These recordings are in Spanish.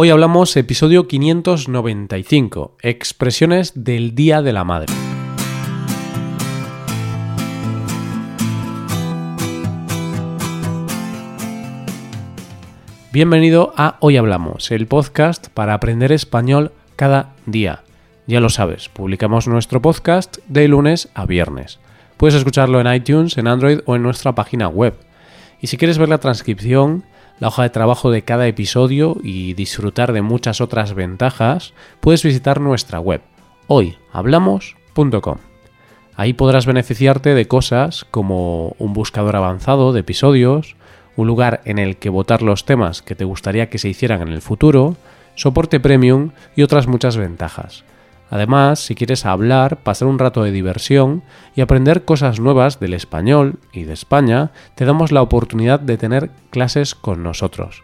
Hoy hablamos episodio 595, expresiones del Día de la Madre. Bienvenido a Hoy Hablamos, el podcast para aprender español cada día. Ya lo sabes, publicamos nuestro podcast de lunes a viernes. Puedes escucharlo en iTunes, en Android o en nuestra página web. Y si quieres ver la transcripción, la hoja de trabajo de cada episodio y disfrutar de muchas otras ventajas, puedes visitar nuestra web hoyhablamos.com. Ahí podrás beneficiarte de cosas como un buscador avanzado de episodios, un lugar en el que votar los temas que te gustaría que se hicieran en el futuro, soporte premium y otras muchas ventajas. Además, si quieres hablar, pasar un rato de diversión y aprender cosas nuevas del español y de España, te damos la oportunidad de tener clases con nosotros.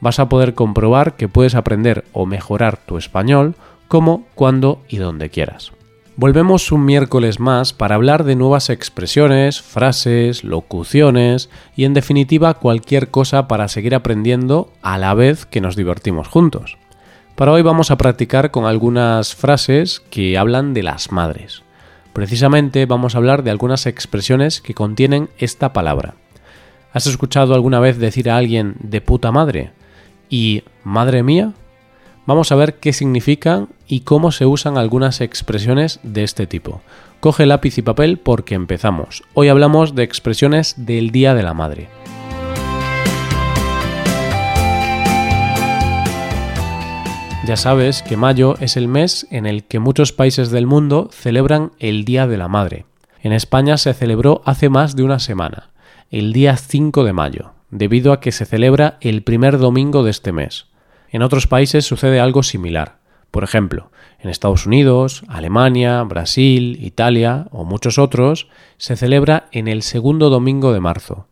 Vas a poder comprobar que puedes aprender o mejorar tu español como, cuando y donde quieras. Volvemos un miércoles más para hablar de nuevas expresiones, frases, locuciones y en definitiva cualquier cosa para seguir aprendiendo a la vez que nos divertimos juntos. Para hoy vamos a practicar con algunas frases que hablan de las madres. Precisamente vamos a hablar de algunas expresiones que contienen esta palabra. ¿Has escuchado alguna vez decir a alguien de puta madre? ¿Y madre mía? Vamos a ver qué significan y cómo se usan algunas expresiones de este tipo. Coge lápiz y papel porque empezamos. Hoy hablamos de expresiones del Día de la Madre. Ya sabes que mayo es el mes en el que muchos países del mundo celebran el Día de la Madre. En España se celebró hace más de una semana, el día 5 de mayo, debido a que se celebra el primer domingo de este mes. En otros países sucede algo similar. Por ejemplo, en Estados Unidos, Alemania, Brasil, Italia o muchos otros, se celebra en el segundo domingo de marzo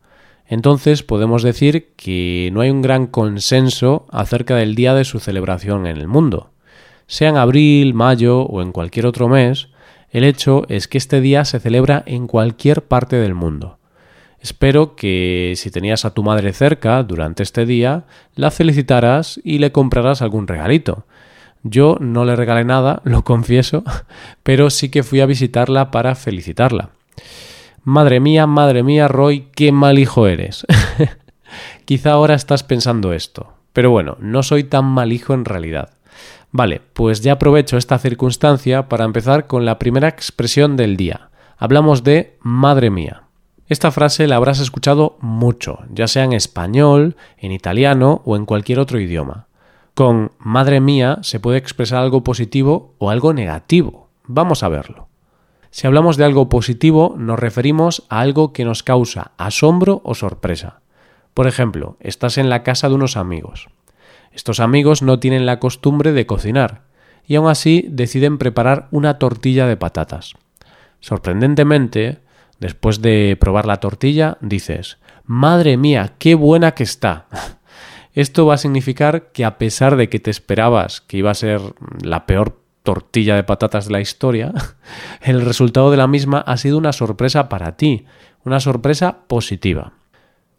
entonces podemos decir que no hay un gran consenso acerca del día de su celebración en el mundo. Sea en abril, mayo o en cualquier otro mes, el hecho es que este día se celebra en cualquier parte del mundo. Espero que si tenías a tu madre cerca durante este día, la felicitaras y le comprarás algún regalito. Yo no le regalé nada, lo confieso, pero sí que fui a visitarla para felicitarla. Madre mía, madre mía, Roy, qué mal hijo eres. Quizá ahora estás pensando esto, pero bueno, no soy tan mal hijo en realidad. Vale, pues ya aprovecho esta circunstancia para empezar con la primera expresión del día. Hablamos de madre mía. Esta frase la habrás escuchado mucho, ya sea en español, en italiano o en cualquier otro idioma. Con madre mía se puede expresar algo positivo o algo negativo. Vamos a verlo. Si hablamos de algo positivo, nos referimos a algo que nos causa asombro o sorpresa. Por ejemplo, estás en la casa de unos amigos. Estos amigos no tienen la costumbre de cocinar y aún así deciden preparar una tortilla de patatas. Sorprendentemente, después de probar la tortilla, dices, Madre mía, qué buena que está. Esto va a significar que a pesar de que te esperabas que iba a ser la peor tortilla de patatas de la historia, el resultado de la misma ha sido una sorpresa para ti, una sorpresa positiva.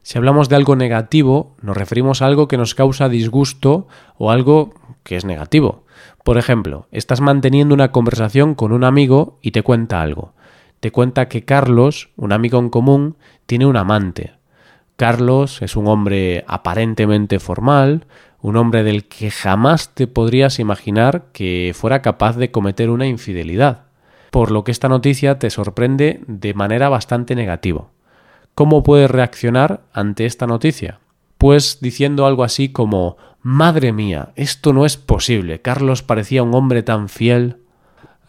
Si hablamos de algo negativo, nos referimos a algo que nos causa disgusto o algo que es negativo. Por ejemplo, estás manteniendo una conversación con un amigo y te cuenta algo. Te cuenta que Carlos, un amigo en común, tiene un amante. Carlos es un hombre aparentemente formal, un hombre del que jamás te podrías imaginar que fuera capaz de cometer una infidelidad, por lo que esta noticia te sorprende de manera bastante negativa. ¿Cómo puedes reaccionar ante esta noticia? Pues diciendo algo así como Madre mía, esto no es posible. Carlos parecía un hombre tan fiel.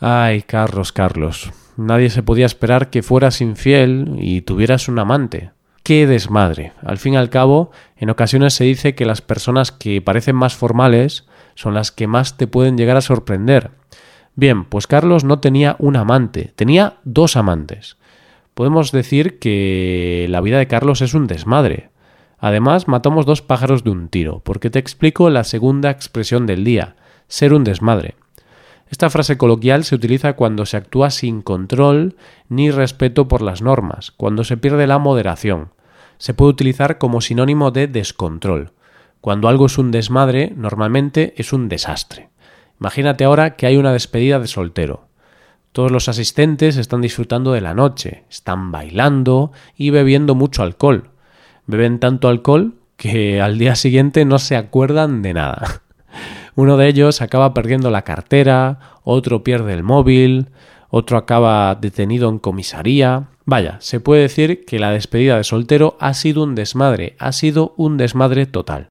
Ay, Carlos, Carlos. Nadie se podía esperar que fueras infiel y tuvieras un amante qué desmadre. Al fin y al cabo, en ocasiones se dice que las personas que parecen más formales son las que más te pueden llegar a sorprender. Bien, pues Carlos no tenía un amante, tenía dos amantes. Podemos decir que la vida de Carlos es un desmadre. Además, matamos dos pájaros de un tiro, porque te explico la segunda expresión del día, ser un desmadre. Esta frase coloquial se utiliza cuando se actúa sin control ni respeto por las normas, cuando se pierde la moderación se puede utilizar como sinónimo de descontrol. Cuando algo es un desmadre, normalmente es un desastre. Imagínate ahora que hay una despedida de soltero. Todos los asistentes están disfrutando de la noche, están bailando y bebiendo mucho alcohol. Beben tanto alcohol que al día siguiente no se acuerdan de nada. Uno de ellos acaba perdiendo la cartera, otro pierde el móvil, otro acaba detenido en comisaría. Vaya, se puede decir que la despedida de soltero ha sido un desmadre, ha sido un desmadre total.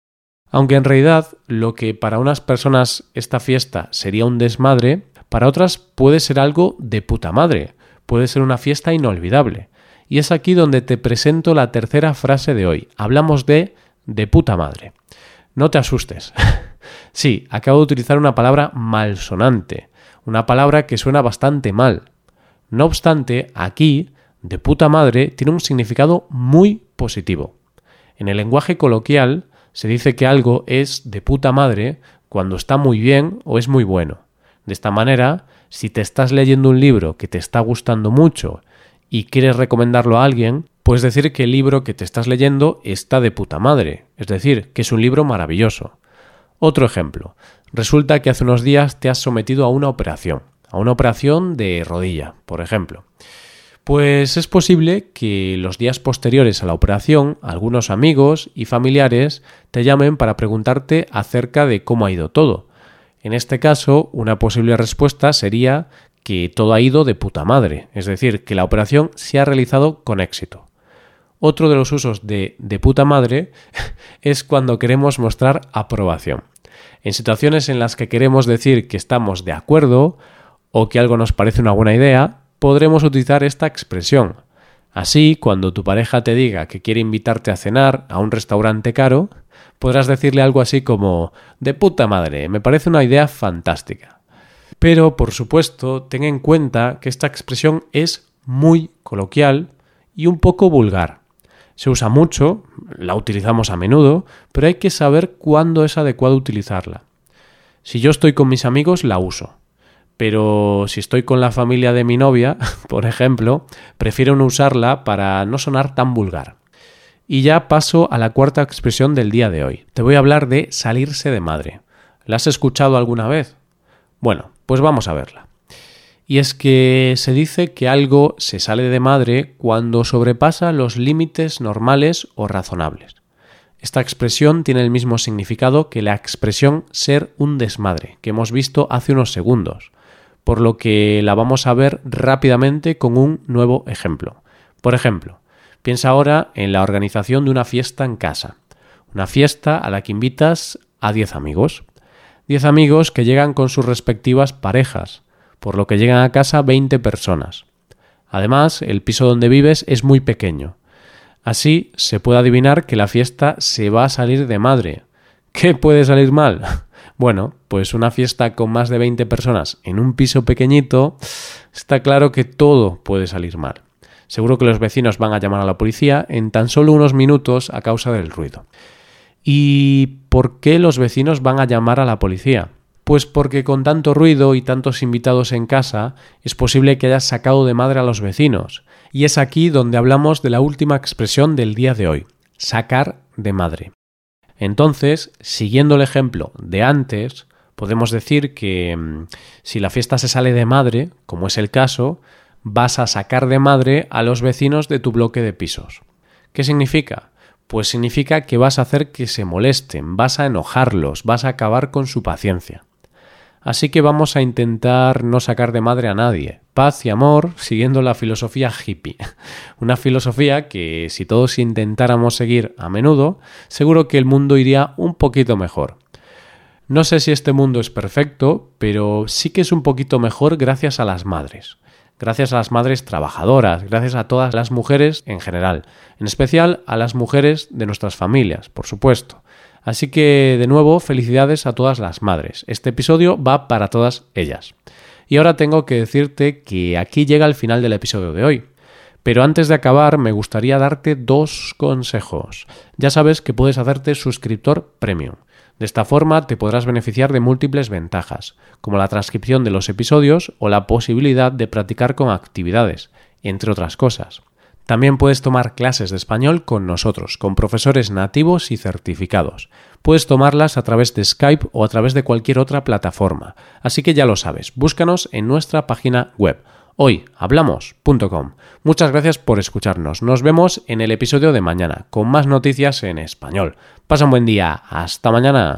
Aunque en realidad lo que para unas personas esta fiesta sería un desmadre, para otras puede ser algo de puta madre, puede ser una fiesta inolvidable. Y es aquí donde te presento la tercera frase de hoy. Hablamos de de puta madre. No te asustes. sí, acabo de utilizar una palabra malsonante, una palabra que suena bastante mal. No obstante, aquí, de puta madre, tiene un significado muy positivo. En el lenguaje coloquial se dice que algo es de puta madre cuando está muy bien o es muy bueno. De esta manera, si te estás leyendo un libro que te está gustando mucho y quieres recomendarlo a alguien, puedes decir que el libro que te estás leyendo está de puta madre, es decir, que es un libro maravilloso. Otro ejemplo. Resulta que hace unos días te has sometido a una operación, a una operación de rodilla, por ejemplo. Pues es posible que los días posteriores a la operación algunos amigos y familiares te llamen para preguntarte acerca de cómo ha ido todo. En este caso, una posible respuesta sería que todo ha ido de puta madre, es decir, que la operación se ha realizado con éxito. Otro de los usos de de puta madre es cuando queremos mostrar aprobación. En situaciones en las que queremos decir que estamos de acuerdo o que algo nos parece una buena idea, podremos utilizar esta expresión. Así, cuando tu pareja te diga que quiere invitarte a cenar a un restaurante caro, podrás decirle algo así como de puta madre, me parece una idea fantástica. Pero, por supuesto, ten en cuenta que esta expresión es muy coloquial y un poco vulgar. Se usa mucho, la utilizamos a menudo, pero hay que saber cuándo es adecuado utilizarla. Si yo estoy con mis amigos, la uso pero si estoy con la familia de mi novia, por ejemplo, prefiero no usarla para no sonar tan vulgar. Y ya paso a la cuarta expresión del día de hoy. Te voy a hablar de salirse de madre. ¿La has escuchado alguna vez? Bueno, pues vamos a verla. Y es que se dice que algo se sale de madre cuando sobrepasa los límites normales o razonables. Esta expresión tiene el mismo significado que la expresión ser un desmadre, que hemos visto hace unos segundos por lo que la vamos a ver rápidamente con un nuevo ejemplo. Por ejemplo, piensa ahora en la organización de una fiesta en casa. Una fiesta a la que invitas a 10 amigos. 10 amigos que llegan con sus respectivas parejas, por lo que llegan a casa 20 personas. Además, el piso donde vives es muy pequeño. Así se puede adivinar que la fiesta se va a salir de madre. ¿Qué puede salir mal? Bueno, pues una fiesta con más de 20 personas en un piso pequeñito, está claro que todo puede salir mal. Seguro que los vecinos van a llamar a la policía en tan solo unos minutos a causa del ruido. ¿Y por qué los vecinos van a llamar a la policía? Pues porque con tanto ruido y tantos invitados en casa es posible que hayas sacado de madre a los vecinos. Y es aquí donde hablamos de la última expresión del día de hoy, sacar de madre. Entonces, siguiendo el ejemplo de antes, podemos decir que mm, si la fiesta se sale de madre, como es el caso, vas a sacar de madre a los vecinos de tu bloque de pisos. ¿Qué significa? Pues significa que vas a hacer que se molesten, vas a enojarlos, vas a acabar con su paciencia. Así que vamos a intentar no sacar de madre a nadie. Paz y amor siguiendo la filosofía hippie. Una filosofía que si todos intentáramos seguir a menudo, seguro que el mundo iría un poquito mejor. No sé si este mundo es perfecto, pero sí que es un poquito mejor gracias a las madres. Gracias a las madres trabajadoras, gracias a todas las mujeres en general, en especial a las mujeres de nuestras familias, por supuesto. Así que, de nuevo, felicidades a todas las madres. Este episodio va para todas ellas. Y ahora tengo que decirte que aquí llega el final del episodio de hoy. Pero antes de acabar, me gustaría darte dos consejos. Ya sabes que puedes hacerte suscriptor premium. De esta forma te podrás beneficiar de múltiples ventajas, como la transcripción de los episodios o la posibilidad de practicar con actividades, entre otras cosas. También puedes tomar clases de español con nosotros, con profesores nativos y certificados. Puedes tomarlas a través de Skype o a través de cualquier otra plataforma. Así que ya lo sabes, búscanos en nuestra página web hoyhablamos.com. Muchas gracias por escucharnos. Nos vemos en el episodio de mañana con más noticias en español. Pasa un buen día. Hasta mañana.